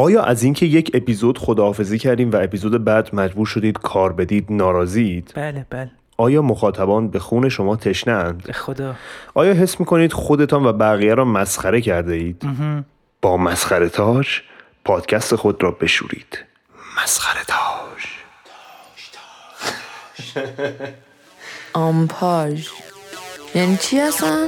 آیا از اینکه یک اپیزود خداحافظی کردیم و اپیزود بعد مجبور شدید کار بدید ناراضید؟ بله بله. آیا مخاطبان به خون شما تشنند به خدا. آیا حس می‌کنید خودتان و بقیه را مسخره کرده اید؟ با مسخره تاج پادکست خود را بشورید. مسخره تاج. آمپاژ. یعنی چی هستن؟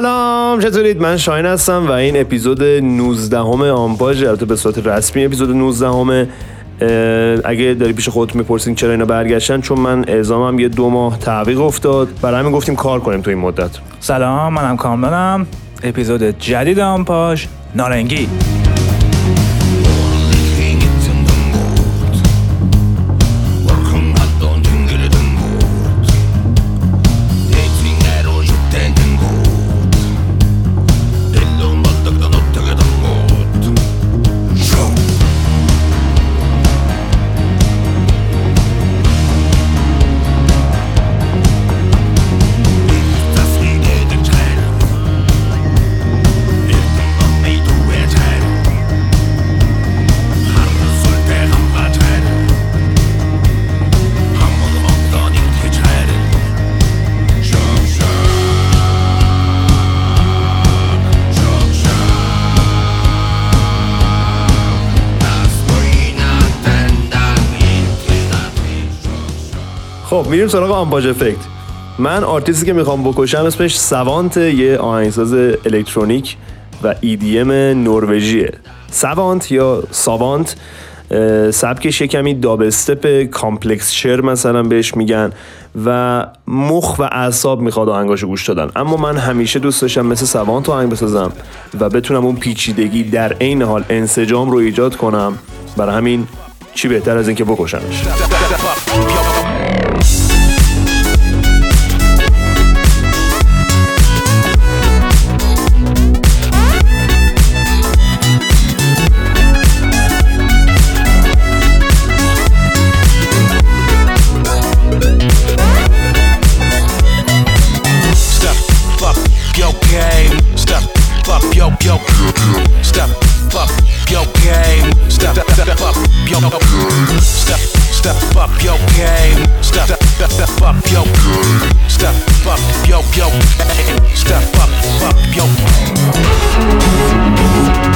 سلام چطورید؟ من شاین هستم و این اپیزود 19 همه آمپاژ البته به صورت رسمی اپیزود 19 همه اگه داری پیش خودت می‌پرسین چرا اینا برگشتن چون من اعزامم یه دو ماه تعویق افتاد. برای همین گفتیم کار کنیم تو این مدت. سلام منم کامرانم اپیزود جدید آمپاژ نارنگی. خب میریم سراغ آمپاژ افکت. من آرتیستی که می‌خوام بکشم اسمش Savant یه آهنگساز الکترونیک و EDM نروژیه. Savant یا ساوانت سبکش یه کمی dubstep complextro مثلا بهش میگن و مخ و اعصاب می‌خواد آهنگاشو گوش دادن. اما من همیشه دوست داشتم مثل Savant آهنگ بسازم و بتونم اون پیچیدگی در عین حال انسجام رو ایجاد کنم. برای همین چی بهتر از اینکه بکشمش. Yo. Step up your game. Step up your step step up your game. Step step up your step up yo yo. Step up up yo.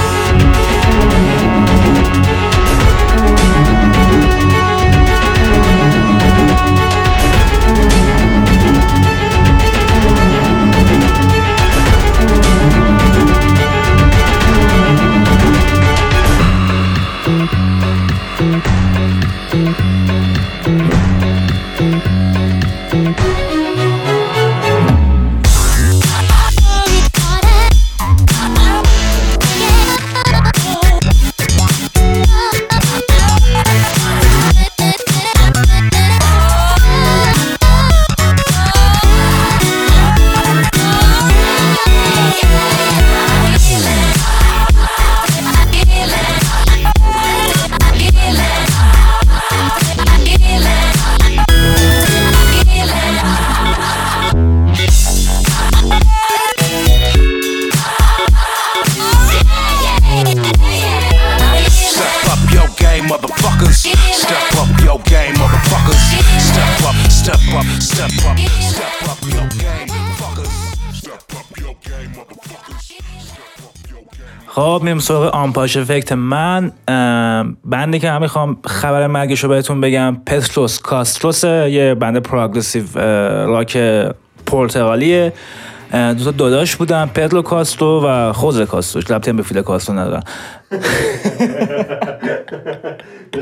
سراغ آمپاژ افکت من ام، بندی که من می‌خوام خبر مرگش رو بهتون بگم پتروس کاستروس یه بند پروگرسیو راک پرتغالیه دو تا داداش بودن پدرو کاسترو و خوزه کاسترو. ربطی هم به فیل کاسترو ندارن. دو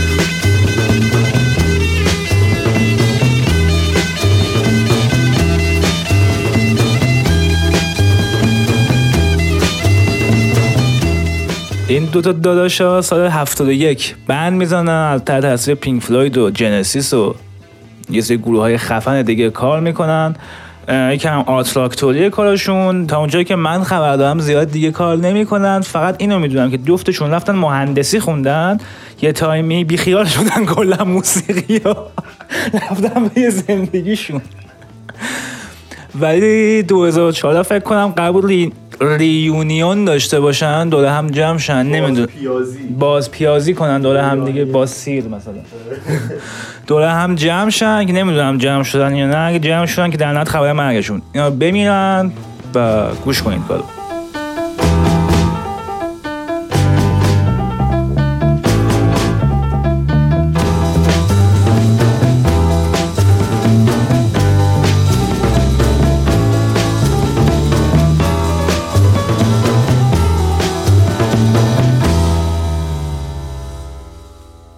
تا داداش ها سال 71 بند می‌زنن از تحت تاثیر پینک فلوید و جنسیس و یه سری گروه های خفن دیگه کار می‌کنن. یکم آتراکتوری کارشون. تا اونجایی که من خبر دارم زیاد دیگه کار نمی‌کنن. فقط اینو می‌دونم که جفتشون رفتن مهندسی خوندن. یه تایمی بیخیال شدن کلا موسیقی ها. رفتن به زندگیشون. ولی 2014 فکر کنم قبول. ریونیون داشته باشن دوره هم جمع شن نمی‌دونم باز پیازی کنن دوره هم دیگه با سیر مثلا. دوره هم جمع شن که نمی‌دونم جمع شدن یا نه اگه جمع شدن که در نهایت خبر مرگشون. اینا بمیرن و گوش کنید کارو.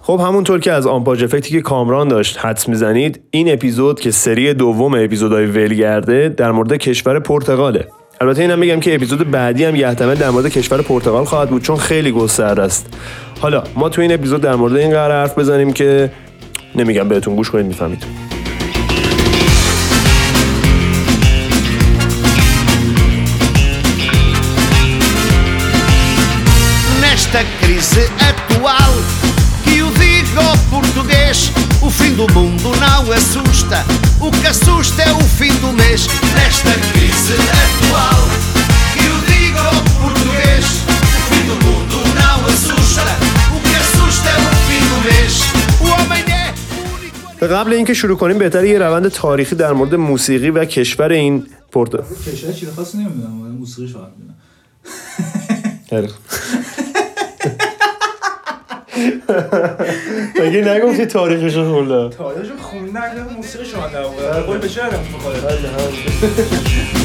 خب همونطور که از آمپاژ افکتی که کامران داشت حدس می‌زنید این اپیزود که سری دوم اپیزودهای ولگرده در مورد کشور پرتغاله البته اینم بگم که اپیزود بعدی هم یحتمل در مورد کشور پرتغال خواهد بود چون خیلی گسترده است. حالا ما تو این اپیزود در مورد این قرار حرف بزنیم که نمیگم بهتون گوش کنید می‌فهمید. Nesta crise atual fim do mundo não assusta O que assusta é o fim do mês Nesta crise atual que o diga ao português O fim do mundo não assusta O que assusta é o fim do mês O homem é único به قبل اینکه شروع کنیم بهتر یه روند تاریخی در مورد موسیقی و کشور این پرتغال کشور چیز خاصی نمی‌دونم موسیقی می‌دونم مگه نگفتی تاریخش رو خونده تاریخش خوندن موسیقی شما در قول به شعرم Nesta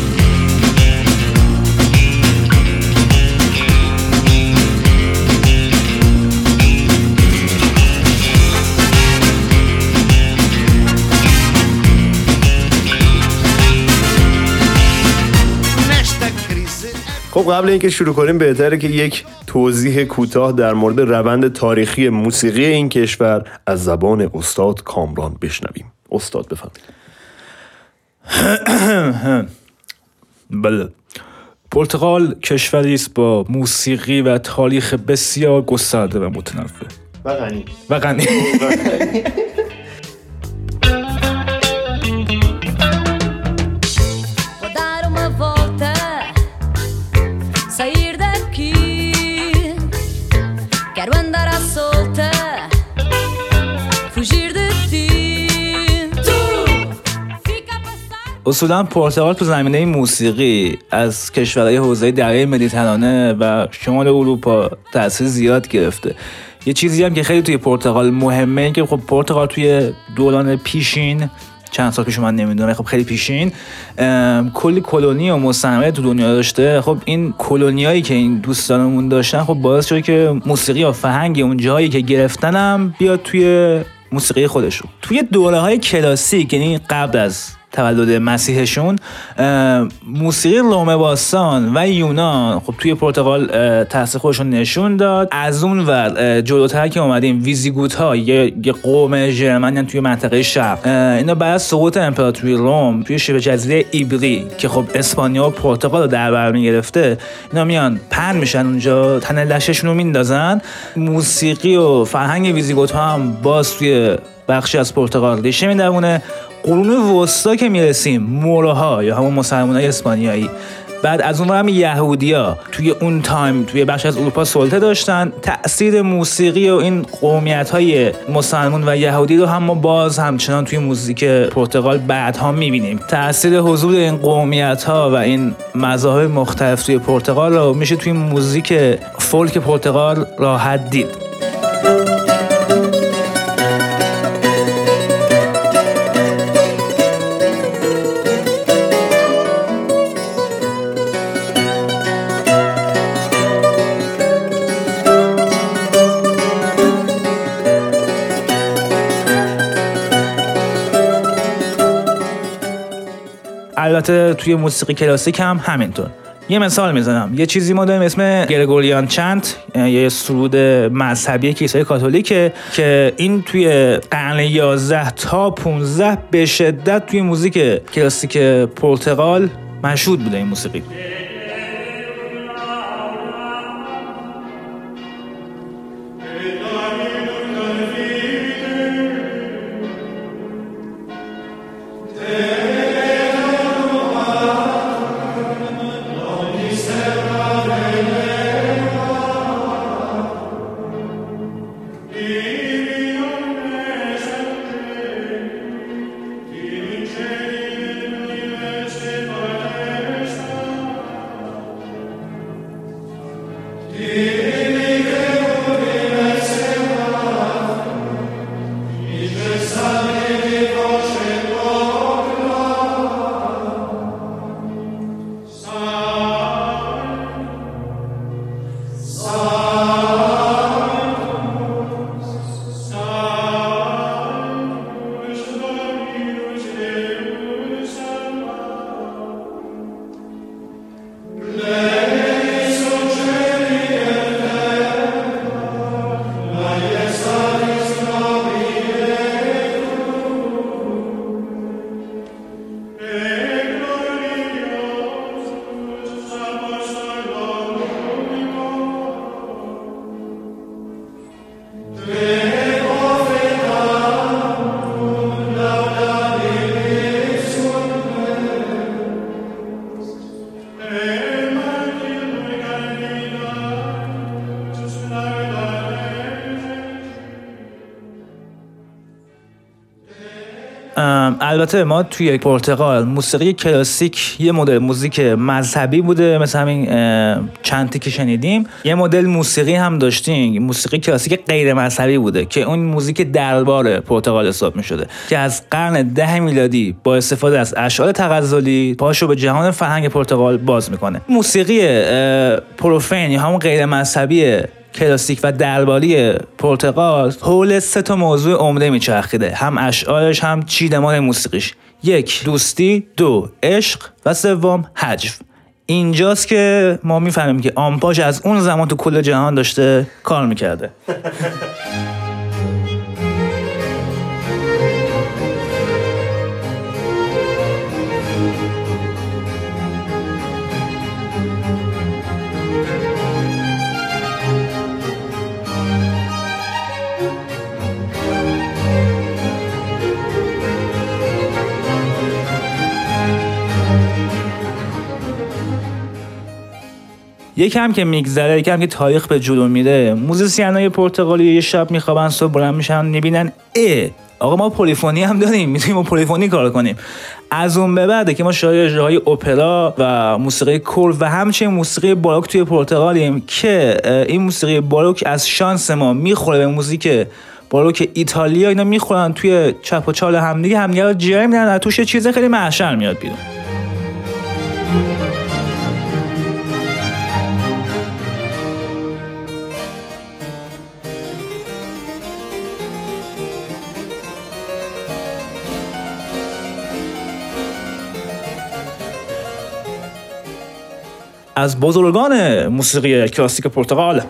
خب قبل اینکه شروع کنیم بهتره که یک توضیح کوتاه در مورد روند تاریخی موسیقی این کشور از زبان استاد کامران بشنویم. استاد بفرمایید. بله. پرتغال کشوری است با موسیقی و تاریخ بسیار گسترده و متنوع. و غنی. و غنی. اصولا پرتغال تو زمینه موسیقی از کشورهای حوزه دریای مدیترانه و شمال اروپا تاثیر زیاد گرفته. یه چیزی هم که خیلی توی پرتغال مهمه این که خب پرتغال توی دوران پیشین چند سال پیش من نمی‌دونم خب خیلی پیشین کلی کلونی و مستعمره تو دنیا داشته. خب این کلونیایی که این دوستانمون داشتن خب باعث شده که موسیقی و فرهنگ اون جایی که گرفتنم بیاد توی موسیقی خودشون. توی دوره های کلاسیک یعنی قبل از تولد مسیحشون موسیقی روم باستان و یونان. خب توی پرتغال تاثیر خودشون نشون داد. از اون ور جلوتر که اومدیم ویزیگوت ها یه, قوم ژرمن توی منطقه شرق. اینا بعد سقوط امپراتوری روم توی شبه جزیره ایبری که خب اسپانیا و پرتغال رو در بر می‌گرفته اینا میان پن میشن اونجا تن لششون رو میندازن. موسیقی و فرهنگ ویزیگوت ها هم باز توی بخشی از پرتغال ریشه می‌دوونه. قرون وسطا که می‌رسیم موروها یا همون مسلمان های اسپانیایی. بعد از اون هم یهودیا توی اون تایم توی بخش از اروپا سلطه داشتن. تاثیر موسیقی و این قومیت های مسلمان و یهودی رو هم ما باز همچنان توی موزیک پرتغال بعدها می‌بینیم. تاثیر حضور این قومیت ها و این مذاهب مختلف توی پرتغال رو میشه توی موزیک فولک پرتغال راحت دید. البته توی موسیقی کلاسیک هم همینطور. یه مثال می‌زنم. یه چیزی ما داریم اسم گرگوریان چنت یه سرود مذهبی کلیسای کاتولیکه که این توی قرن 11 تا 15 به شدت توی موزیک کلاسیک پرتغال مشهود بوده این موسیقی. البته ما توی پرتغال موسیقی کلاسیک یه مدل موزیک مذهبی بوده مثل همین چنتی که شنیدیم. یه مدل موسیقی هم داشتیم موسیقی کلاسیک غیر مذهبی بوده که اون موزیک دربار پرتغال حساب می شده که از قرن ده میلادی با استفاده از اشعار تغزلی پاشو به جهان فرهنگ پرتغال باز می‌کنه. موسیقی پروفین یا همون غیر مذهبی کلاسیک و درباری پرتغال حول سه تا موضوع عمده میچرخیده. هم اشعارش هم چیدمان موسیقیش. یک دوستی. دو عشق. و سوم حجو. اینجاست که ما می‌فهمیم که آمپاژ از اون زمان تو کل جهان داشته کار می‌کرده. یکم که میگذره یکم که تاریخ به جلو میره. موزیسین پرتغالی یه شب میخوابن صبح بلند میشن می‌بینن اه آقا ما پلیفونی هم داریم می‌تونیم با پلیفونی کار کنیم. از اون به بعده که ما شاید اجراهای اپرا و موسیقی کور و همچنین موسیقی باروک توی پرتغالیم که این موسیقی باروک از شانس ما می‌خوره به موزیک باروک ایتالیا. اینا می‌خورن توی چک و چال همدیگه همدیگه رو جر میدن توش چیز خیلی محشر میاد بیرون. از بزرگان موسیقی کلاسیک پرتغال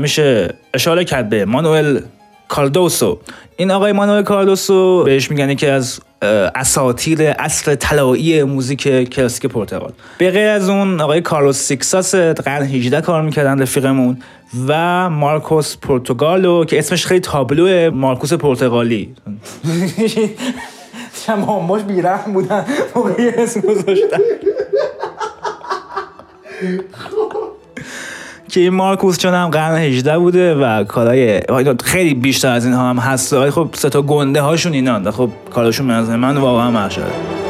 میشه اشاره کرد به مانوئل کاردوسو این آقای مانوئل کاردوسو بهش میگن که از اه، اساطیر عصر طلایی موزیک کلاسیک پرتغال. به غیر از اون آقای کارلوس سیکساس قرن 18 کار می‌کردن رفیقمون و مارکوس پرتغالو که اسمش خیلی تابلو مارکوس پرتغالی شماماش بیرحم بودن موقعی اسم گذاشتن. که این مارکوس چون هم قرن 18 بوده و کارهای اینا خیلی بیشتر از اینها هم هست. خب سه تا گنده هاشون اینان خب کارشون نظر من واقعا محشره.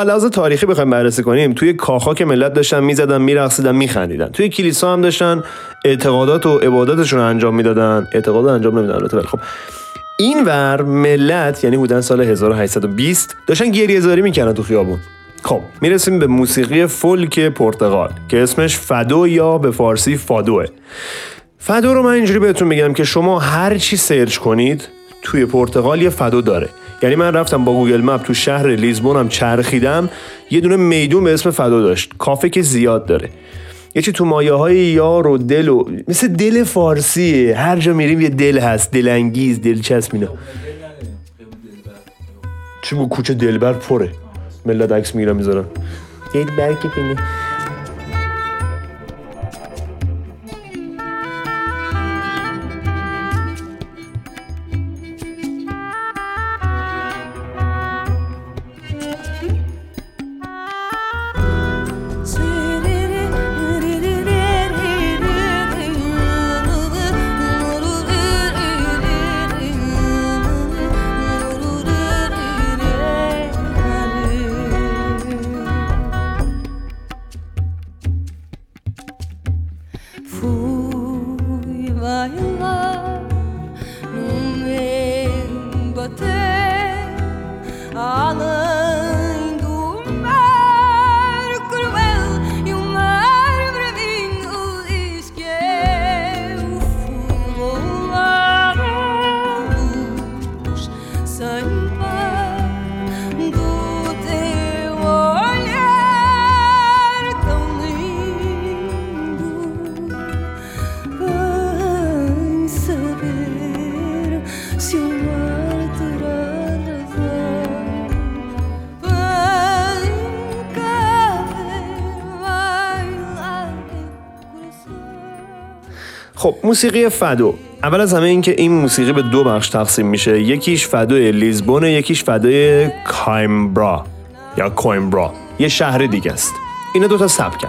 علاوه تاریخی بخوایم بررسی کنیم توی کاخا که ملت داشتن می‌زدن میرقصیدن میخندیدن. توی کلیسا هم داشتن اعتقادات و عباداتشون انجام می‌دادن. اعتقاد انجام نمی‌دادن البته. خب این ور ملت یعنی بودن سال 1820 داشتن گریه زاری می‌کردن تو خیابون. خب می‌رسیم به موسیقی فولک پرتغال که اسمش فدو یا به فارسی فادوه. فدو رو من اینجوری بهتون میگم که شما هر چی سرچ کنید توی پرتغال یه فدو داره. یعنی من رفتم با گوگل مپ تو شهر لیزبونم چرخیدم یه دونه میدون به اسم فدو داشت. کافه که زیاد داره. یه چی تو مایه های یار و دل و مثل دل فارسیه. هر جا میریم یه دل هست. دلانگیز دلچسب اینا. چی کوچه دلبر پره. ملت عکس می‌گیرن می‌ذارن دلبر که موسیقی فدو. اول از همه این که این موسیقی به دو بخش تقسیم میشه. یکیش فدوی لیزبون یکیش فدوی کایمبرا یا کویمبرا یه شهر دیگه است. اینا دوتا سبکن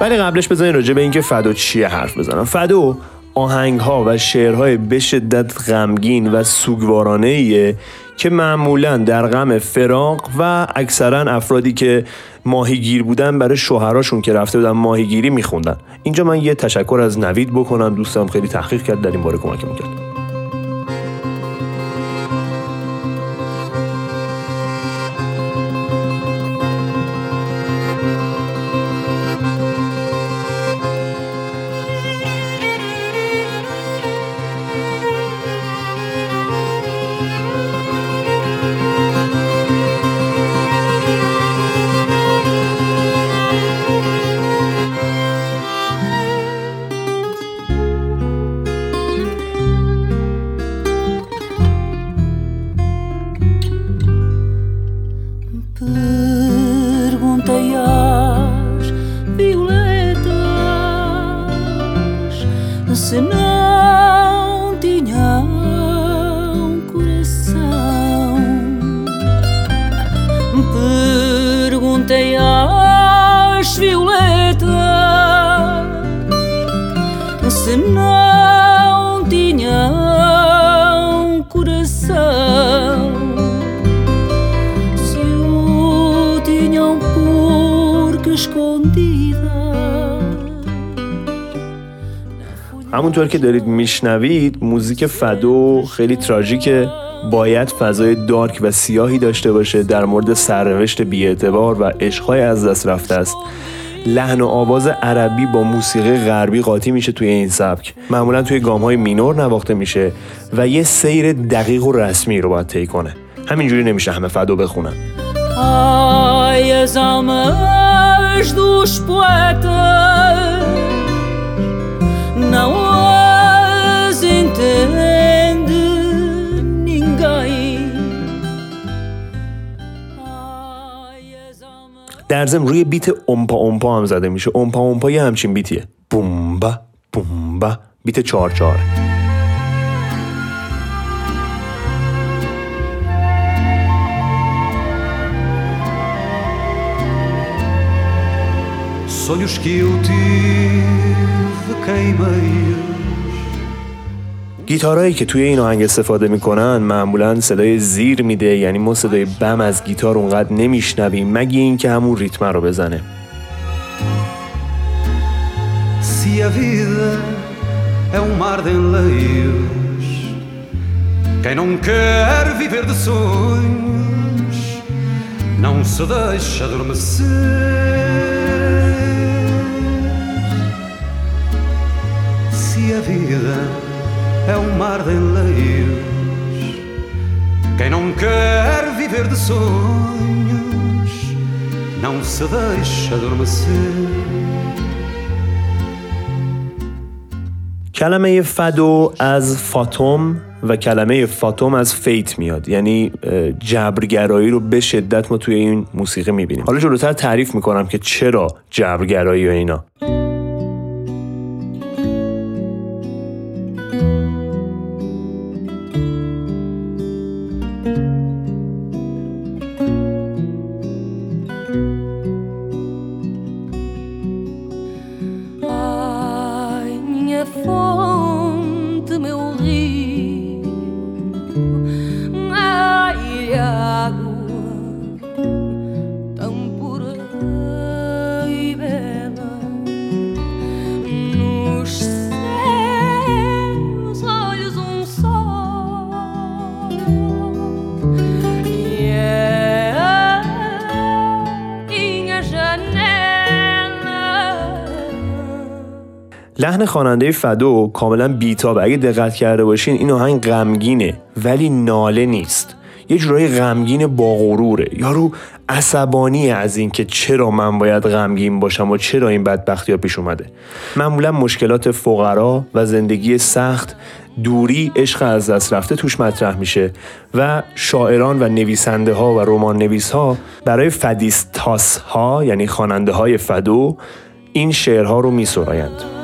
ولی قبلش بزنین راجع به اینکه فدو چیه حرف بزنم. فدو آهنگ ها و شعرهای به شدت غمگین و سوگوارانه ایه که معمولا در غم فراق و اکثرا افرادی که ماهیگیر بودن برای شوهراشون که رفته بودن ماهیگیری میخوندن. اینجا من یه تشکر از نوید بکنم دوستم خیلی تحقیق کرد در این باره کمکمون کرد همونطور که دارید میشنوید موزیک فدو خیلی تراژیکه. باید فضای دارک و سیاهی داشته باشه در مورد سرنوشت بیاعتبار و عشقهای از دست رفته است. لحن و آواز عربی با موسیقی غربی قاطی میشه توی این سبک. معمولا توی گام های مینور نواخته میشه و یه سیر دقیق و رسمی رو باید طی کنه. همینجوری نمیشه همه فدو بخونن. در ضمن روی بیت امپا امپا هم زده میشه امپا امپا یه همچین بیتیه بومبا بومبا بیت چهار چهار Sonhos que eu tive queimei گیتارهایی که توی این آهنگ استفاده می‌کنن معمولا صدای زیر میده یعنی ما صدای بم از گیتار اونقدر نمیشنویم مگه اینکه همون ریتم رو بزنه Se a vida é um mar de enleios, quem não quer viver de sonhos não se deixa adormecer. Se a vida é um mar de enleios, quem não quer viver de sonhos não se deixa adormecer. کلمه فدو از فاتوم و کلمه فاتوم از فیت میاد. یعنی جبرگرایی رو به شدت ما توی این موسیقی می‌بینیم. حالا جلوتر تعریف می‌کنم که چرا جبرگرایی و اینا. لحن خواننده فدو کاملا بیتابه اگه دقت کرده باشین این آهنگ غمگینه ولی ناله نیست. یه جورایی غمگین با غروره یارو عصبانی از اینکه چرا من باید غمگین باشم و چرا این بدبختی ها پیش اومده. معمولا مشکلات فقرا و زندگی سخت دوری عشق از دست رفته توش مطرح میشه و شاعران و نویسنده ها و رمان nivís ها برای فدیستاس ها یعنی خواننده های فدو این شعرها رو میسرایند.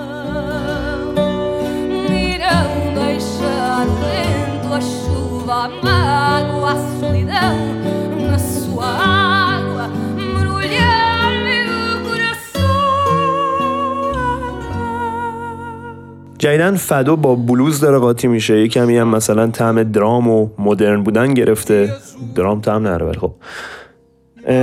جدیدن فدو با بلوز داره قاطی میشه. یه کمی هم مثلا طعم درام و مدرن بودن گرفته. درام طعم نره ولی خب.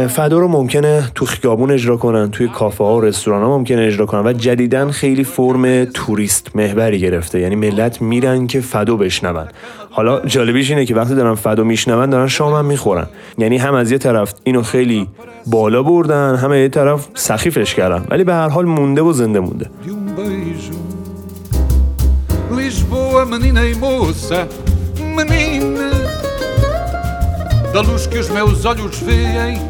فدو رو ممکنه تو خیابون اجرا کنن توی کافه ها و رستوران ها ممکنه اجرا کنن. و جدیدن خیلی فرم توریست محوری گرفته. یعنی ملت میرن که فدو بشنون. حالا جالبیش اینه که وقتی دارن فدو میشنون دارن شام هم می‌خورن. یعنی هم از یه طرف اینو خیلی بالا بردن هم از یه طرف سخیفش کردن. ولی به هر حال مونده و زنده مونده. Lisboa, menina e moça, menina, da luz que os meus olhos veem,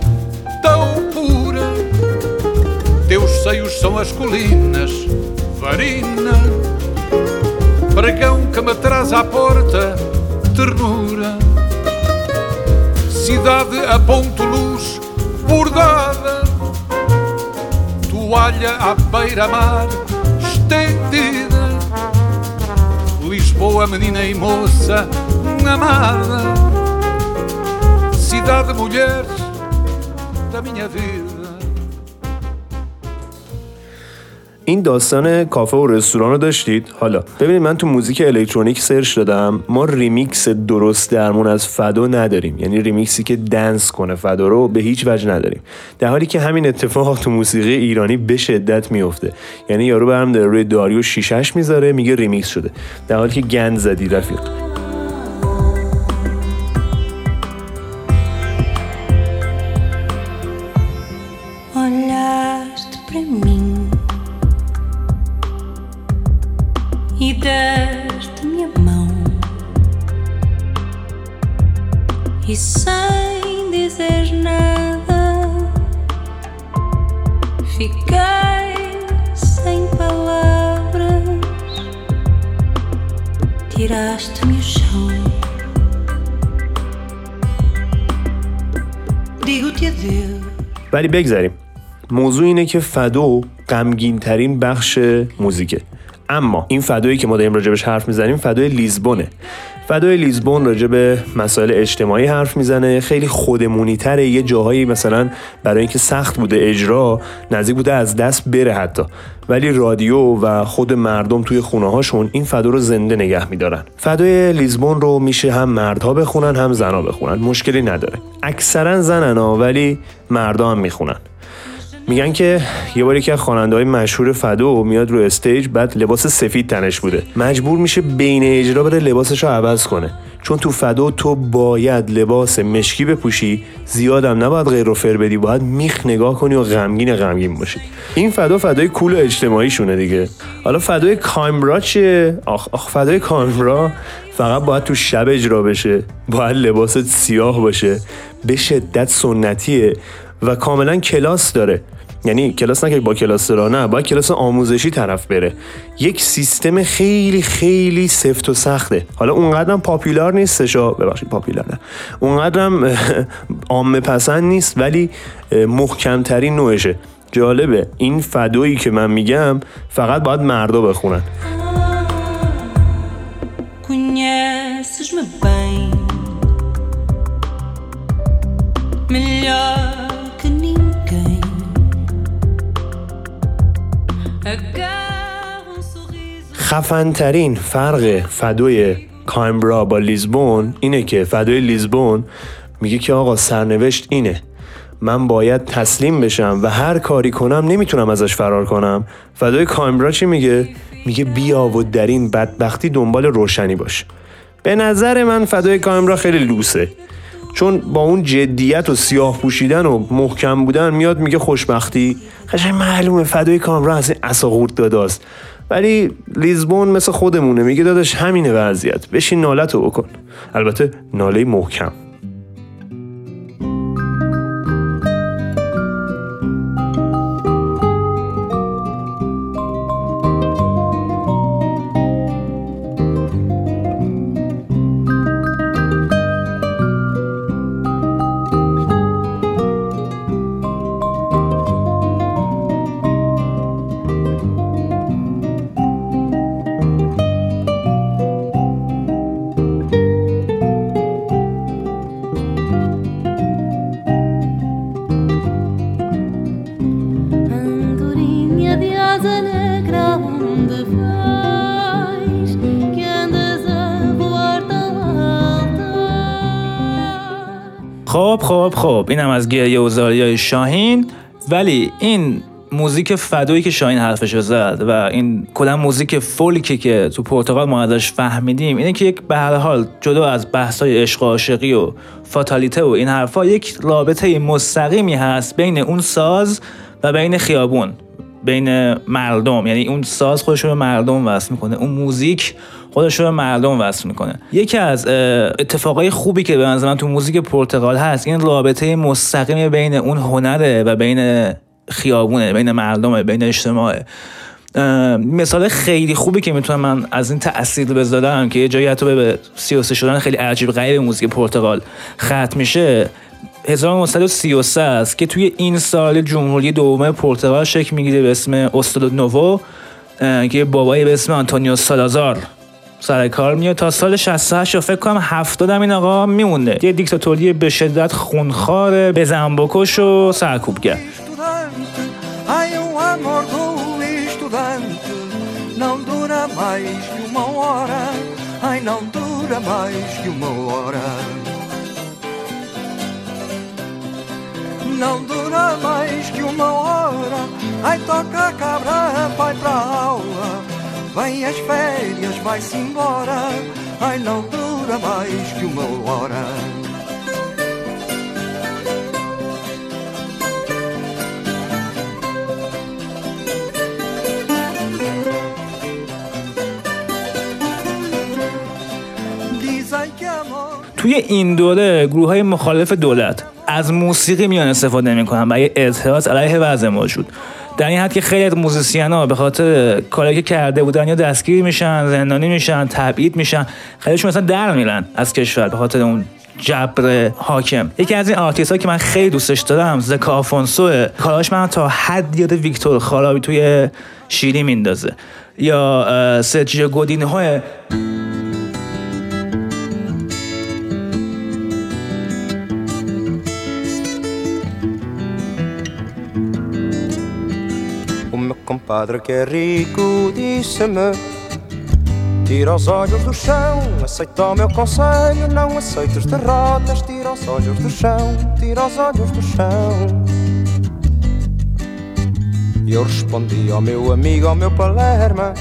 tão pura. Teus seios são as colinas, varina, pregão que me traz à porta, ternura. Cidade a ponto luz bordada toalha à beira-mar Lisboa, menina e moça amada, cidade mulher da minha vida. این داستان کافه و رستوران رو داشتید؟ حالا ببینید من تو موزیک الکترونیک search دادم ما ریمیکس درست درمون از فدو نداریم. یعنی ریمیکسی که dance کنه فدو رو به هیچ وجه نداریم. در حالی که همین اتفاق تو موسیقی ایرانی به شدت میفته. یعنی یارو برم داره روی داریو شیشش می‌ذاره میگه ریمیکس شده. در حالی که گند زدی رفیق. ولی بگذریم موضوع اینه که فدو غمگین ترین بخش موزیکه. اما این فدویی که ما داریم راجبش حرف می‌زنیم فدوی لیزبونه فدای لیزبون راجع به مسائل اجتماعی حرف می‌زنه. خیلی خودمونی تره. یه جاهایی مثلا برای اینکه سخت بوده اجرا نزدیک بوده از دست بره حتی. ولی رادیو و خود مردم توی خونه هاشون این فدا رو زنده نگه میدارن. فدای لیزبون رو میشه هم مردها بخونن هم زنها بخونن. مشکلی نداره. اکثرا زنن ها ولی مردا هم می‌خونن. میگن که یه بار یکی از خواننده های مشهور فدو میاد رو استیج بعد لباس سفید تنش بوده. مجبور میشه بین اجرا بره لباسش رو عوض کنه. چون تو فدو تو باید لباس مشکی بپوشی زیادم نباید غیر و فر بدی باید میخ نگاه کنی و غمگین غمگین باشی. این فدا فدای کول و اجتماعی شونه دیگه. حالا فدای کایمرا چیه آخ آخ فدای کایمرا فقط باید تو شب اجرا بشه. باید لباست سیاه باشه. به شدت سنتیه و کاملا کلاس داره. یعنی کلاس نه که با کلاس را نه باید کلاس آموزشی طرف بره. یک سیستم خیلی خیلی سفت و سخته. حالا اونقدرم پاپولار نیستش ببخشید پاپولار نه. اونقدرم عامه پسند نیست ولی محکمترین نوعشه. جالبه. این فدایی که من میگم فقط باید مردا بخونن. Conheces-me bem, melhor Sorriso. خفنترین فرق فدای کایمبرا با لیزبون اینه که فدای لیزبون میگه که آقا سرنوشت اینه. من باید تسلیم بشم و هر کاری کنم نمی‌تونم ازش فرار کنم. فدای کایمبرا چی میگه؟ میگه بیا و در این بدبختی دنبال روشنی باش. به نظر من فدای کایمبرا خیلی لوسه. چون با اون جدیت و سیاه پوشیدن و محکم بودن میاد میگه خوشبختی. قشنگ معلومه فدای کامرا از این اساقورت داداست ولی لیزبون مثل خودمونه. میگه داداش همینه وضعیت. بشین نالتو بکن. البته ناله محکم. خب اینم از گریه و زاریای شاهین. ولی این موزیک فدایی که شاهین حرفش زد و این کلا موزیک فولکی که تو پرتغال ما ازش فهمیدیم اینه که یک به هر حال جدا از بحثای عشق و عاشقی و فاتالیته و این حرفا یک رابطه مستقیمی هست بین اون ساز و بین خیابون. بین مردم یعنی اون ساز خودش رو به مردم وصل می‌کنه. اون موزیک خودش رو به مردم وصل می‌کنه. یکی از اتفاقای خوبی که به نظر من تو موزیک پرتغال هست این رابطه مستقیم بین اون هنره و بین خیابونه بین مردمه بین اجتماعه. مثال خیلی خوبی که می‌تونم من از این تاثیر بذارم که یه جایی حتی به سیاسی شدن خیلی عجیب غریب موزیک پرتغال ختم میشه 1933 است که توی این سال جمهوری دوم پرتغال شکل می‌گیره به اسم استاد نوو که یه بابایی به اسم آنتونیو سالازار سر کار میاد تا سال 68 و فکر کنم 70 هم این آقا میمونه یه دیکتاتوری به شدت خونخوار بزن بکش و سرکوبگر. Ai não dura mais que uma hora, não dura mais que uma hora. Ai toca cabra, vai pra aula, vem as férias, vai-se embora, ai não dura mais que uma hora. توی این دوره گروه های مخالف دولت از موسیقی میان استفاده می‌کنن برای اعتراض علیه وضع موجود. در این حد که خیلی از موزیسین ها به خاطر کاری که کرده بودن یا دستگیر میشن زندانی میشن تبعید میشن خیلیشون مثلا در میرن از کشور به خاطر اون جبر حاکم. یکی از این آرتیست ها که من خیلی دوستش دارم زکا آفونسو کاراش من تا حدی یاد ویکتور خارا توی شیلی میندازه یا سرجیو گودینهو compadre que é rico disse-me. Tira os olhos do chão, aceita o meu conselho Não aceites derrotas, tira os olhos do chão Tira os olhos do chão. E eu respondi ao meu amigo, ao meu palerma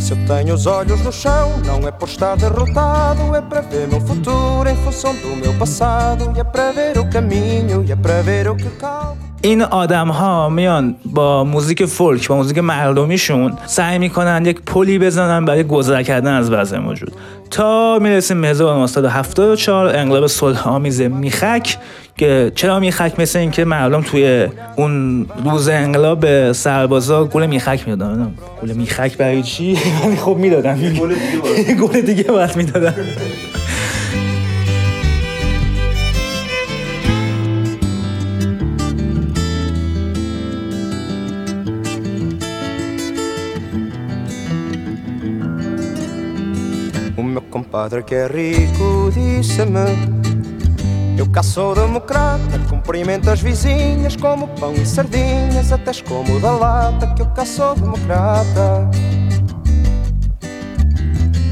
Se eu tenho os olhos no chão, não é por estar derrotado É para ver meu futuro em função do meu passado E é para ver o caminho, e é para ver o que calmo این آدم ها میان با موزیک فولک با موزیک مردمیشون سعی می‌کنن یک پلی بزنن برای گذر کردن از وضع موجود. تا می‌رسیم به 1974 انقلاب صلح آمیز میخک که چرا میخک؟ مثل اینکه مردم توی اون روز انقلاب به سربازا گل میخک می‌دادن. گل میخک برای چی؟ خب می‌دادن. گل دیگه باید می‌دادن. Compadre que é rico disse-me Eu cá sou democrata, cumprimento as vizinhas Como pão e sardinhas, até como da lata Que eu cá sou democrata.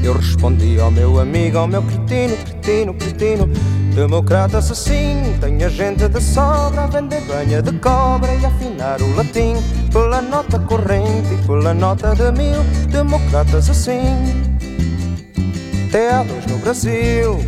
Eu respondi ao meu amigo, ao meu cretino, cretino, cretino Democrata assassino, tenho gente de sobra A vender banha de cobra e afinar o latim Pela nota corrente e pela nota de mil Democratas assim dois no Brasil.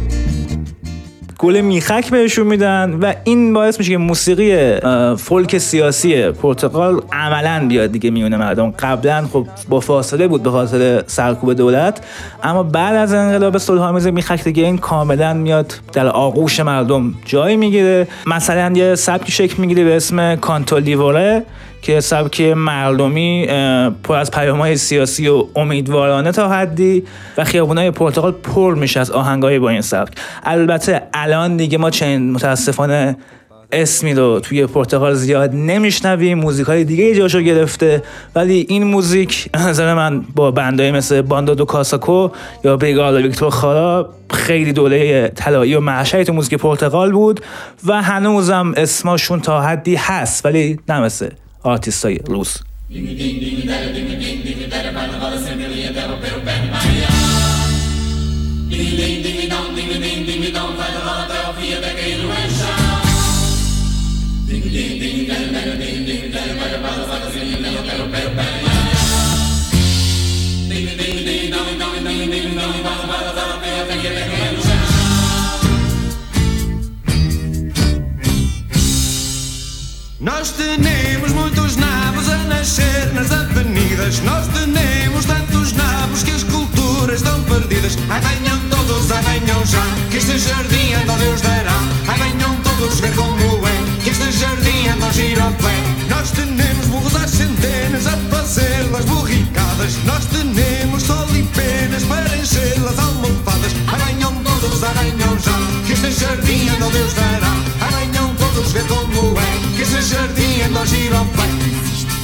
گل میخک بهشون میدن و این باعث میشه که موسیقی فولک سیاسی پرتغال عملا بیاد دیگه میونه مردم. قبلا خب با فاصله بود به خاطر سرکوب دولت اما بعد از انقلاب صلحآمیز میخک دیگه این کاملا میاد در آغوش مردم جای می‌گیره. مثلا یه سبکی شکل می‌گیره به اسم کانتولیوره که سبک مردمی پر از پیامهای سیاسی و امیدوارانه تا حدی و خیابونای پرتغال پر میشه از آهنگای با این سبک. البته الان دیگه ما چنین متاسفانه اسمی رو توی پرتغال زیاد نمیشنویم موزیک های دیگه جاشو گرفته ولی این موزیک نظر من با بندهای مثل باندو دو کاساکو یا بریگادا ویکتور خارا خیلی دوره طلایی و معشری تو موزیک پرتغال بود و هنوزم اسماشون تا حدی هست ولی مثل artist say Luz. Ding, ding, ding, ding, ding, ding, ding, ding, Nós temos muitos nabos a nascer nas avenidas. Nós temos tantos nabos que as culturas estão perdidas. Ai, todos, ai, venham já, que este jardim a Deus dará. Ai, todos ver como é, que este jardim anda a giroflé. Nós temos burros às centenas a fazer las burricadas. Nós temos sol e penas para encher las almofadas. Ai, todos, ai, venham já, que este jardim a Deus dará. Ai, todos ver como é, que este jardim é nós ir ao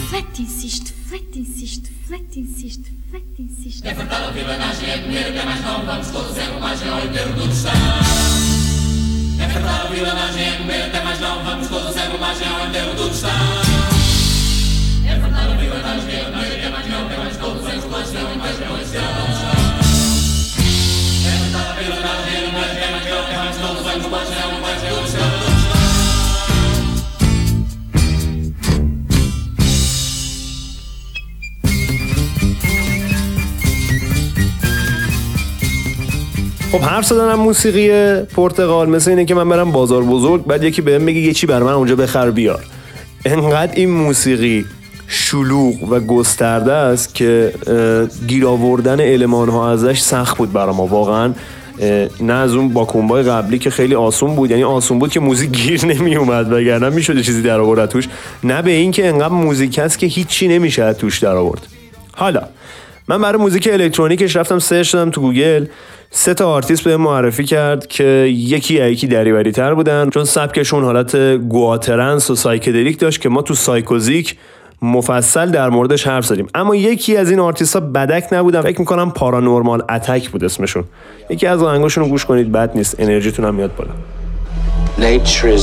Flete, insiste, flete, insiste, flete, insiste, flete, insiste. É furtar a vilanagem, é comer é mais não. Vamos todos em mais ao inteiro do Estado. خب حرف زدنم موسیقی پرتغال مثل اینه که من برم بازار بزرگ بعد یکی بهم بگه یه چی بر من اونجا بخر بیار. انقدر این موسیقی شلوغ و گسترده است که گیر آوردن علمان ها ازش سخت بود برا ما واقعا نه از اون باکومبای قبلی که خیلی آسون بود یعنی آسون بود که موزیک گیر نمی اومد وگرنه می‌شد چیزی در آورد توش نه به این که انقدر موزیک هست که هیچی نمیشه توش در آورد. حالا من برای موزیک الکترونیکش رفتم search دادم تو گوگل. سه تا آرتیست بهم معرفی کرد که یکی یکی دریوری تر بودن. چون سبکشون حالت goa trance و psychedelic داشت که ما تو سایکوزیک مفصل در موردش حرف زدیم. اما یکی از این آرتیست ها بدک نبودن. فکر می‌کنم Paranormal Attack بود اسمشون. یکی از آهنگاشون رو گوش کنید بد نیست. انرژیتون هم میاد بالا. Nature.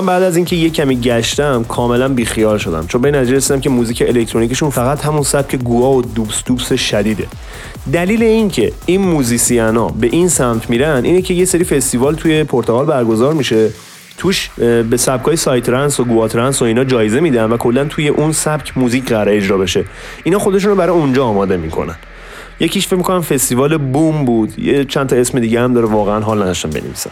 من بعد از اینکه یه کمی گشتم کاملا بیخیال شدم. چون به نتیجه رسیدم که موزیک الکترونیکشون فقط همون سبک goa ها و دوبس دوبس شدیده. دلیل این که این موزیسینا به این سمت میرن اینه که یه سری فستیوال توی پرتغال برگزار میشه. توش به سبکای psytrance و goa trance و اینا جایزه میدن و کلا توی اون سبک موزیک قراره اجرا بشه. اینا خودشون رو برای اونجا آماده می‌کنن. یکیش فکر می‌کنم فستیوال بوم بود. یه چند تا اسم دیگه هم داره واقعا حال نداشتم بنویسم.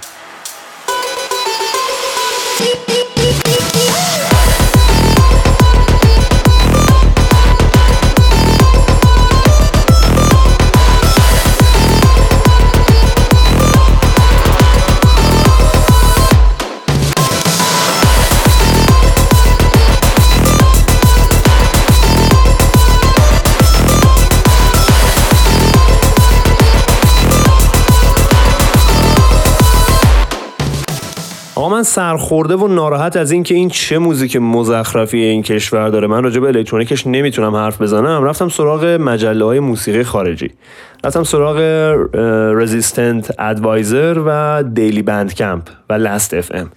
من سرخورده و ناراحت از اینکه این چه موزیک مزخرفی این کشور داره. من راجع به الکترونیکش نمی‌تونم حرف بزنم. رفتم سراغ مجله های موسیقی خارجی. رفتم سراغ Resident Advisor و Daily Bandcamp و Last.fm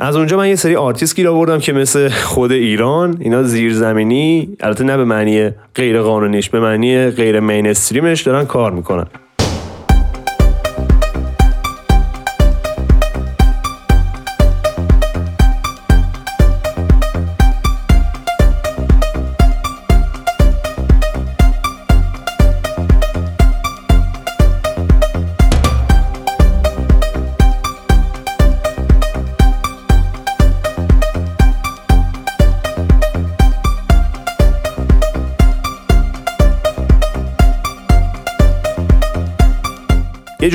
از اونجا من یه سری آرتیست گیر آوردم که مثل خود ایران اینا زیرزمینی البته نه به معنی غیر قانونیش به معنی غیر mainstream ش دارن کار می‌کنن.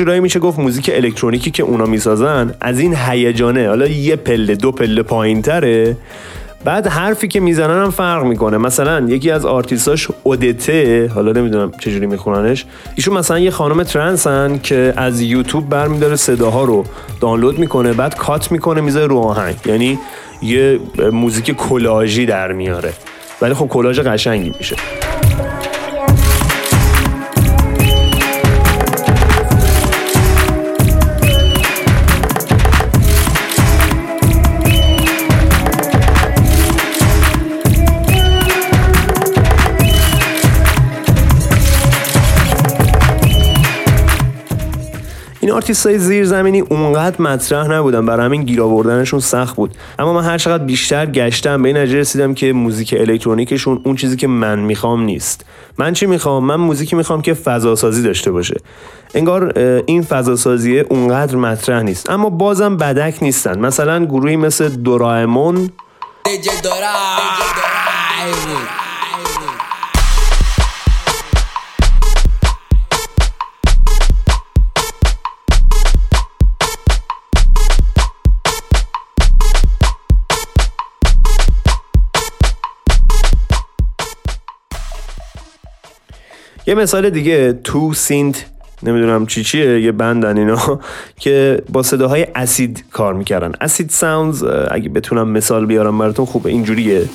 جورایی میشه گفت موزیک الکترونیکی که اونا می‌سازن از این هیجانه. حالا یه پله دو پله پایین تره بعد حرفی که می‌زنن هم فرق می‌کنه. مثلا یکی از آرتیستاش اودته حالا نمی‌دونم چجوری میخوننش. ایشون مثلا یه خانم ترنسن که از یوتیوب برمیداره صداها رو دانلود می‌کنه بعد کات می‌کنه می‌ذاره رو آهنگ. یعنی یه موزیک کلاژی در میاره. ولی خب کلاژ قشنگی میشه. این آرتیست های زیرزمینی اونقدر مطرح نبودن برای همین گیر آوردنشون سخت بود. اما من هر چقدر بیشتر گشتم به این نتیجه رسیدم که موزیک الکترونیکشون اون چیزی که من می‌خوام نیست. من چی می‌خوام؟ من موزیکی می‌خوام که فضا سازی داشته باشه. انگار این فضا سازی اونقدر مطرح نیست. اما بازم بدک نیستن. مثلا گروهی مثل Doraemon یه مثال دیگه تو synth نمی‌دونم چی چیه یه بندن اینا که با صداهای acid کار می‌کردن. acid sounds اگه بتونم مثال بیارم براتون خوبه. اینجوریه.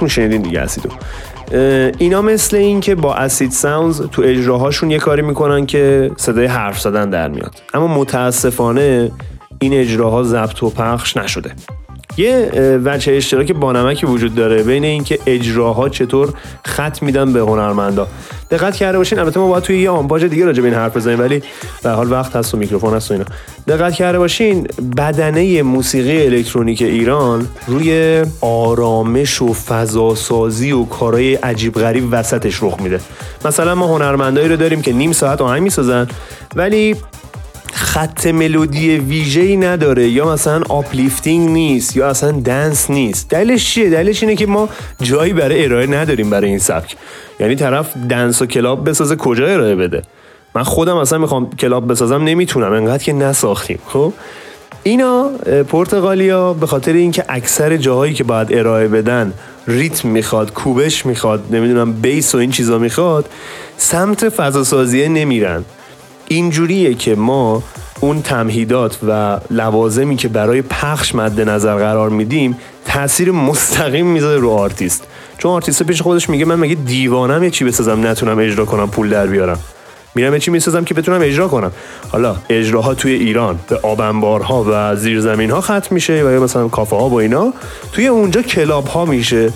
همتون شنیدین دیگه acid و اینا مثل این که با acid sounds تو اجراهاشون یه کاری می‌کنن که صدای حرف زدن در میاد. اما متاسفانه این اجراها ضبط و پخش نشده. یه وجه اشتراک بانمکی وجود داره بین اینکه اجراها چطور خط میدن به هنرمندا. دقت کرده باشین البته ما باید توی یه آمپاژ دیگه راجع به این حرف بزنیم ولی به حال وقت هست و میکروفون هست و اینا. دقت کرده باشین بدنه موسیقی الکترونیک ایران روی آرامش و فضاسازی و کارهای عجیب غریب وسطش رخ میده. مثلا ما هنرمندایی رو داریم که نیم ساعت آهنگ می‌سازن ولی خط ملودی ویژه‌ای نداره. یا مثلا uplifting نیست یا اصلا dance نیست. دلیلش چیه؟ دلیلش اینه که ما جایی برای ارائه نداریم برای این سبک. یعنی طرف dance و club بسازه کجا ارائه بده؟ من خودم اصلا می‌خوام club بسازم نمی‌تونم. انقدر که نساختیم. خب؟ اینا پرتغالیا به خاطر اینکه اکثر جاهایی که باید ارائه بدن ریتم می‌خواد کوبش می‌خواد نمی‌دونم bass و این چیزا می‌خواد سمت فضاسازیه نمیرن. اینجوریه که ما اون تمهیدات و لوازمی که برای پخش مد نظر قرار میدیم تاثیر مستقیم می‌ذاره رو آرتیست. چون آرتیست پیش خودش میگه من مگه دیوانم یه چی بسازم نتونم اجرا کنم پول در بیارم. میرم چی می‌سازم که بتونم اجرا کنم. حالا اجراها توی ایران به آب‌انبارها و زیرزمین ها ختم میشه و یا مثلا کافه ها با اینا. توی اونجا کلاب ها میشه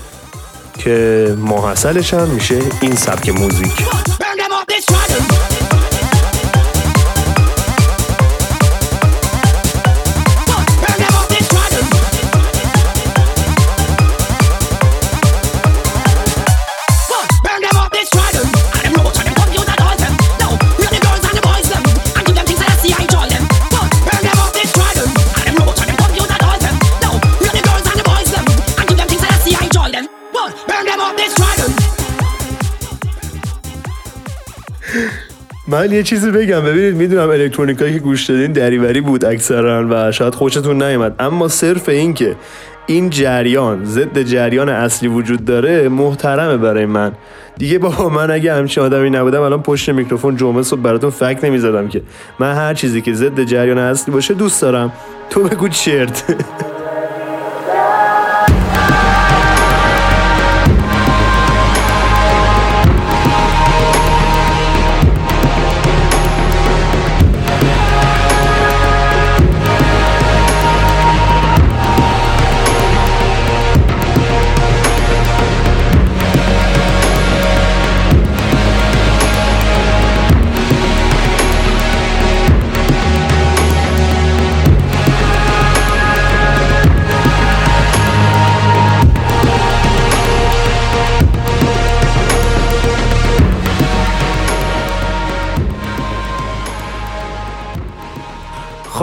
که ماحصلش هم میشه این سبک موزیک. من یه چیزی بگم. ببینید می‌دونم الکترونیکایی که گوش دادین دریوری بود اکثرا و شاید خوشتون نیومد. اما صرف این که این جریان ضد جریان اصلی وجود داره محترمه برای من. دیگه بابا من اگه همچین آدمی نبودم الان پشت میکروفون جمعه صبح براتون فکر نمی‌زدم که. من هر چیزی که ضد جریان اصلی باشه دوست دارم. تو بگو چرت.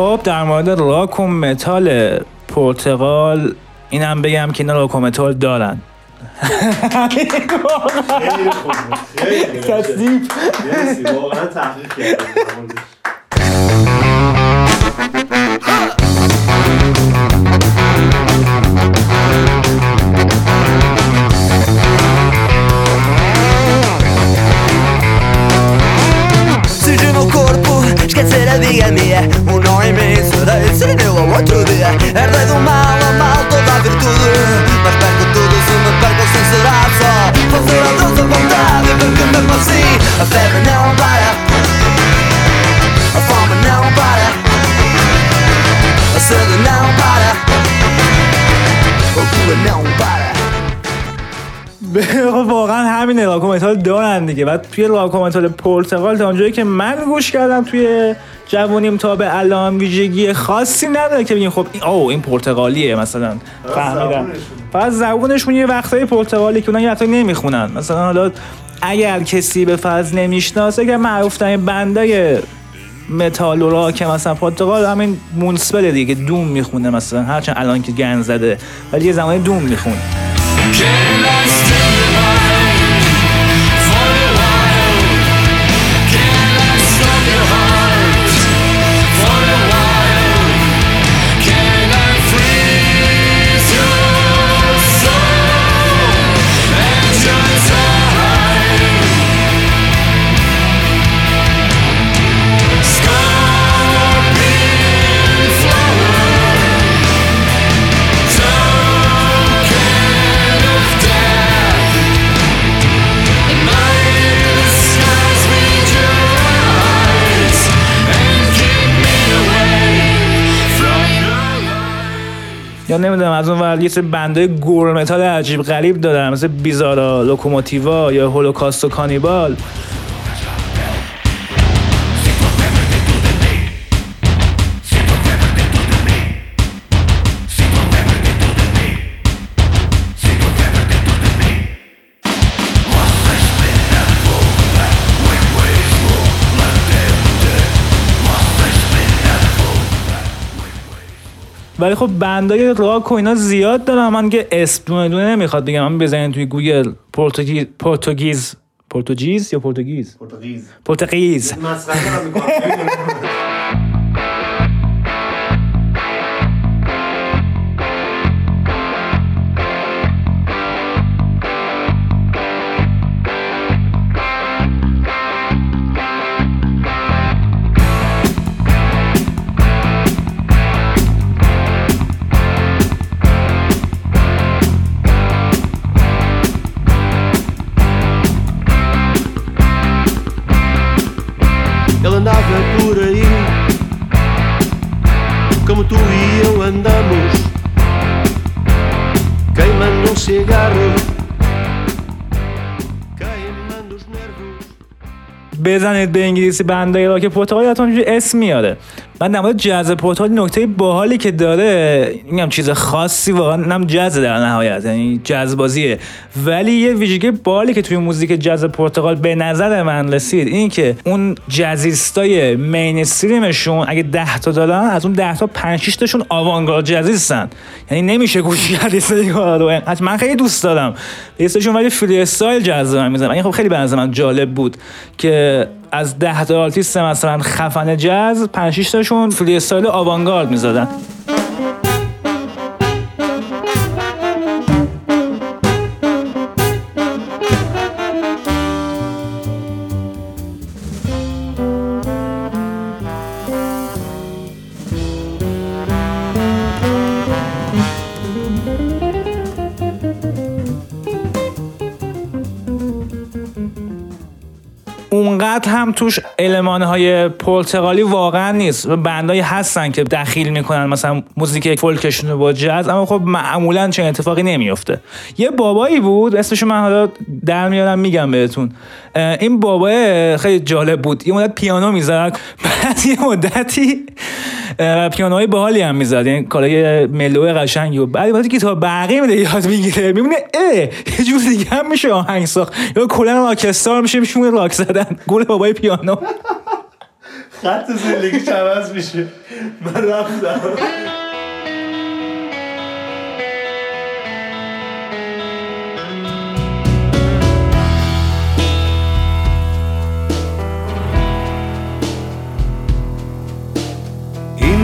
خب در مورد راک و متال پرتغال اینم بگم که اینا راک و متال دارن. واقعا تحقیق کردم assim A febre não para A fome não para A sede não para O culo não para خب واقعا همینه. راک و متال دارن دیگه. بعد توی راک و متال پرتغال تا اونجایی که من گوش کردم توی جوانیم تا به الان ویژگی خاصی نداره که بگیم خب این او این پرتغالیه مثلا. فهمیدم. فقط زبونشون یه وقتای پرتغالی که اونا یه وقتایی نمی‌خونن. مثلا حالا اگر کسی به فرض نمی‌شناسه که معروف ترین بندای متال و راک مثلا پرتغال همین مونسپل دیگه دوم می‌خونه مثلا. هرچند الان که گن زده ولی یه زمانی دوم می‌خونه. نمی‌دونم از اون ور یه سری بندای گور متال عجیب غریب دارن مثل بیزارا لوکوموتیوا یا هولوکاست و کانیبال. ولی خب band ای راک و اینا زیاد دارن. من که اسم دونه دونه نمی‌خواد بگم. من بزنین توی گوگل Portuguese Portuguese Portuguese یا Portuguese. Portuguese. Ele andava por aí, como tu e eu andamos, queimando um cigarro, queimando os nervos. بزنید به انگلیسی o ایرا که پورتغال اسم میاره من در مورد جاز پرتغالی نکته باحالی که داره میگم چیز خاصی واقعا نم جاز در نهایت یعنی جاز بازیه. ولی یه ویژگی باحالی که توی موزیک جاز پرتغال به نظر من رسید این که اون جازیستای مینستریمشون اگه 10 تا دارن از اون 10 تا 5 6 تاشون آوانگارد جازیستن یعنی نمیشه گوش کرد این رو. من خیلی دوست دارم. یستشون ولی freestyle جاز می‌زنن این خب خیلی به نظر من جالب بود که از 10 تا آرتیست مثلا خفن جاز 5 6 تاشون freestyle آوانگارد می‌زدن. اونقدر هم توش علمان های پرتغالی واقعا نیست. بندایی هستن که دخیل می‌کنن مثلا موزیک فولکشون با جاز اما خب معمولا چنین اتفاقی نمیفته یه بابایی بود اسمش من حالا در میارم میگم بهتون. این بابا خیلی جالب بود. یه مدت پیانو می‌زد. بعد یه مدتی پیانوهای باحالی هم می‌زد. یعنی کارای ملو قشنگی و بعد وقتی گیتار برقی میده یاد می‌گیره می‌بینه اه یه جور دیگه هم میشه آهنگ ساخت. یا کلا راکستار میشه میشه راک زدن. گل بابای پیانو. خط زندگیش عوض میشه؟ من رفتم.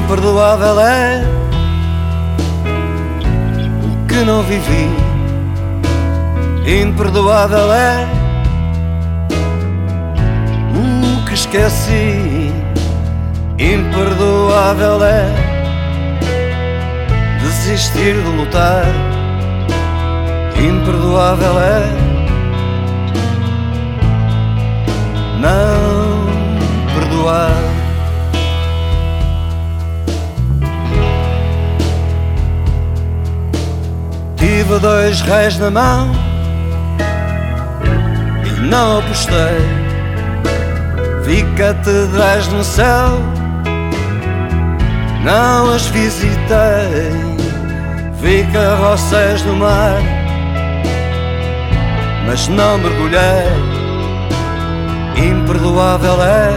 Imperdoável é o que não vivi. Imperdoável é o que esqueci. Imperdoável é desistir de lutar. Imperdoável é não perdoar. Tive dois reis na mão e não apostei. Vi catedrais no céu, não as visitei. Vi carroceis no mar, mas não mergulhei. Imperdoável é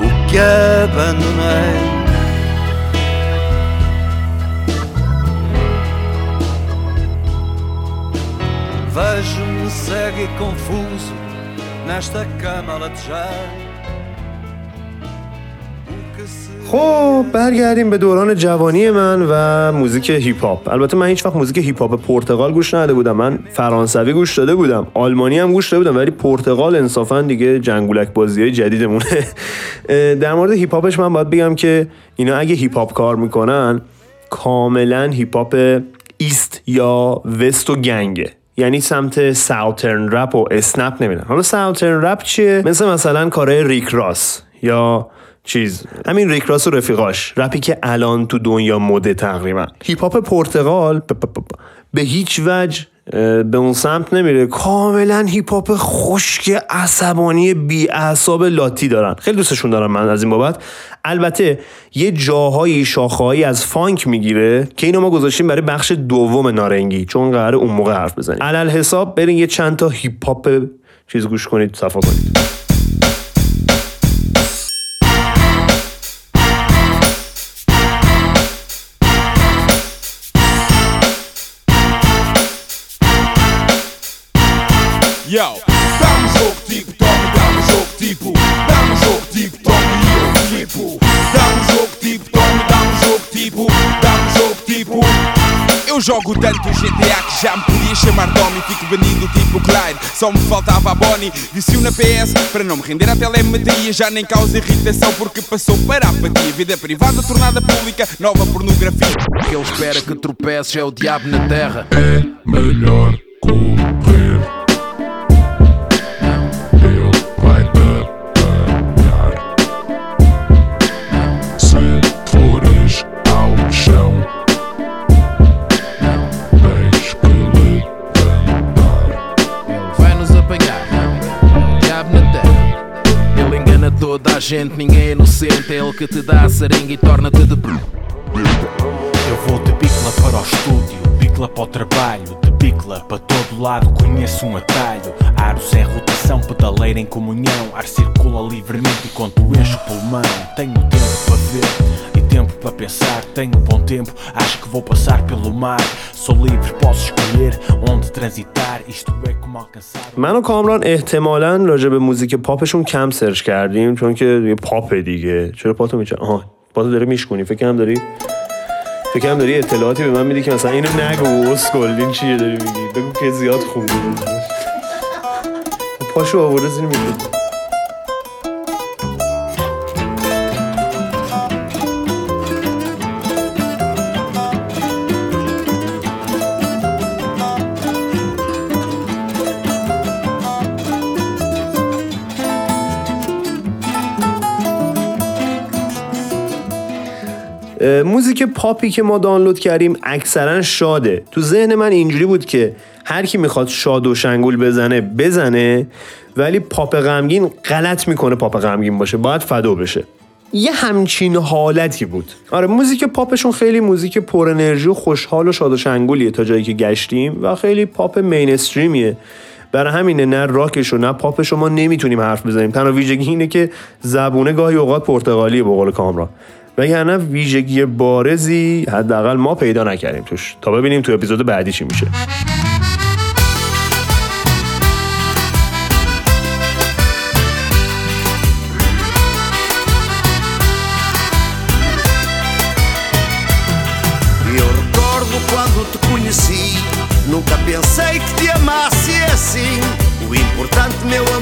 o que abandonei. Vejo-me cego e confuso nesta cama latejar. خب برگردیم به دوران جوانی من و موزیک هیپ هاپ البته من هیچ وقت موزیک هیپ هاپ پرتغال گوش نداده بودم من فرانسوی گوش داده بودم. آلمانی هم گوش داده بودم ولی پرتغال انصافا دیگه جنگولک بازی های جدیدمونه. در مورد هیپ هاپش من باید بگم که اینا اگه هیپ هاپ کار می‌کنن کاملا هیپ هاپ east یا west و gang ه. یعنی سمت southern rap و snap نمیرن حالا southern rap چیه؟ مثل مثلا کارهای ریک راس یا چیز. همین ریک راس و رفیقاش. رپی که الان تو دنیا مده تقریبا. هیپ هاپ پرتغال. به هیچ وجه به اون سمت نمیره. کاملا هیپ هاپ خشک عصبانی بی اعصاب لاتی دارن. خیلی دوستشون دارم من از این بابت. البته یه جاهایی شاخه‌هایی از فانک می‌گیره که اینو ما گذاشتیم برای بخش دوم نارنگی. چون قراره اون موقع حرف بزنیم. علل حساب برین یه چند تا هیپ هاپ چیز گوش کنید صفا کنید. Yo, dá um jogo tipo, toma, dá um jogo tipo, dá um jogo tipo, toma e eu flipo. Dá um jogo tipo, toma, dá um jogo tipo, dá um jogo tipo. Eu jogo tanto GTA que já me podia chamar Tommy Fico banido tipo Clyde, só me faltava a Bonnie Vicio na PS para não me render à telemetria Já nem causa irritação porque passou para a apatia Vida privada tornada pública, nova pornografia que ele espera que tropeces é o diabo na terra. É melhor correr. A gente, ninguém é inocente. É ele que te dá a seringa e torna-te de. Eu vou de bicla para o estúdio, bicla para o trabalho, de bicla para todo lado conheço um atalho. Aros em rotação, pedaleira em comunhão, ar circula livremente enquanto encho o pulmão. Tenho tempo para ver tempo para pensar, tenho bom tempo, acho que vou passar pelo mar. Sou livre, posso escolher onde transitar, isto é como alcançar. من و کامران احتمالا راجع به موزیک پاپشون کم سرچ کردیم چون که یه پاپ دیگه چرا پاتو میچه آها پاتو داره میشکونی فکر هم داری فکر هم داری اطلاعاتی به من میدی که مثلا اینو نگو اسکل این چیه داری میگی بگو که زیاد خوندی پاشو آورده زیر میگی موزیک پاپی که ما دانلود کردیم اکثرا شاده. تو ذهن من اینجوری بود که هر کی می‌خواد شاد و شنگول بزنه بزنه ولی پاپ غمگین غلط می‌کنه پاپ غمگین باشه باید فدا بشه. یه همچین حالتی بود. آره موزیک پاپشون خیلی موزیک پر انرژی و خوشحال و شاد و شنگولیه تا جایی که گشتیم و خیلی پاپ mainstream یه. برای همینه نه راکش و نه پاپش ما نمی‌تونیم حرف بزنیم. تنها ویژگی اینه که زبونه گاهی اوقات پرتغالیه به قول کامران. وگرنه ویژگی بارزی حداقل ما پیدا نکردیم توش تا ببینیم تو اپیزود بعدی چی میشه E. Nunca pensei que te amasse assim. O importante, meu.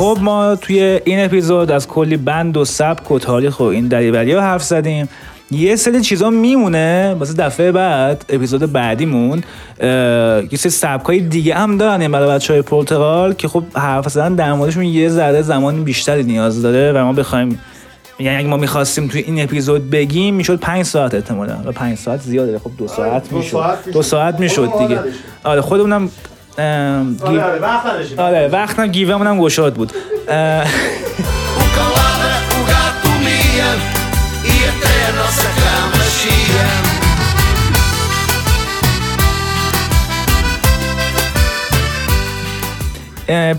خب ما توی این اپیزود از کلی بند و سبک و تاریخ و این دریوری ها حرف زدیم. یه سری چیزا میمونه واسه دفعه بعد اپیزود بعدیمون. یه سری سبک های دیگه هم دارن این برای بچه های پرتغال که خب حرف زدن در موردشون یه ذره زمان بیشتری نیاز داره و ما بخوایم یعنی اگه ما می‌خواستیم توی این اپیزود بگیم می‌شد پنج ساعت احتمالا. و پنج ساعت زیاده. خب دو ساعت می‌شد. می‌شد. دو ساعت می‌شد دیگه. نداشتیم. آره خودمونم ام، گیو- آره وقتم گیومون هم گشاد بود.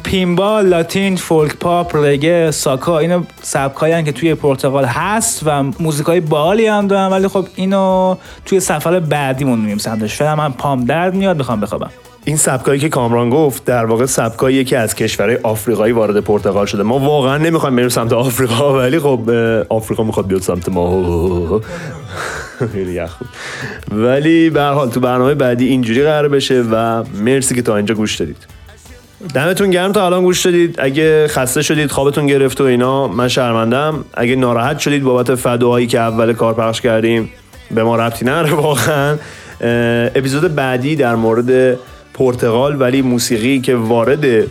پینبال لاتین فولک پاپ رگه ساکا اینو سبکایی که توی پرتغال هست و موزیکای بالی هم دارن ولی خب اینو توی سفر بعدیمون میریم سمتش. فعلا من پام درد میاد می‌خوام بخوابم. این سبکایی که کامران گفت در واقع سبکایی که از کشورهای آفریقایی وارد پرتغال شده. ما واقعا نمی‌خوایم بریم سمت آفریقا ولی خب آفریقا می‌خواد بیاد سمت ما. ولی به هر حال تو برنامه بعدی اینجوری قرار بشه و مرسی که تا اینجا گوش دادید. دمتون گرم تا الان گوش دادید. اگه خسته شدید خوابتون گرفت و اینا من شرمندم اگه ناراحت شدید بابت فداهایی که اول کار پخش کردیم به ما ربطی نداره واقعا. اپیزود بعدی در مورد پرتغال ولی موسیقی که وارد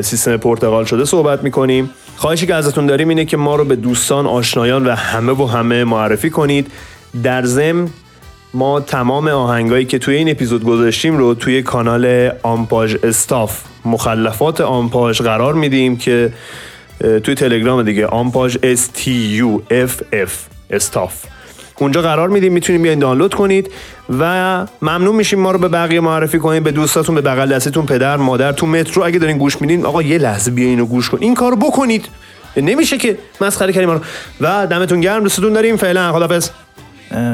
سیستم پرتغال شده صحبت می‌کنیم. خواهشی که ازتون داریم اینه که ما رو به دوستان آشنایان و همه و همه معرفی کنید. در ضمن ما تمام آهنگایی که توی این اپیزود گذاشتیم رو توی کانال آمپاژ استاف مخلفات آمپاژ قرار میدیم که توی تلگرام دیگه آمپاژ F استاف. اونجا قرار میدیم می‌تونید بیاین دانلود کنید و ممنون میشیم ما رو به بقیه معرفی کنید به دوستاتون به بغل دستتون پدر مادر تو مترو اگه دارین گوش میدین آقا یه لحظه بیاین اینو گوش کن. این کارو بکنید. نمیشه که مسخره کردیم رو. و دمتون گرم دوستتون داریم. فعلا خدافظ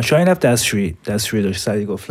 شاید رفت دستشویی. دستشویی داشت سری گفت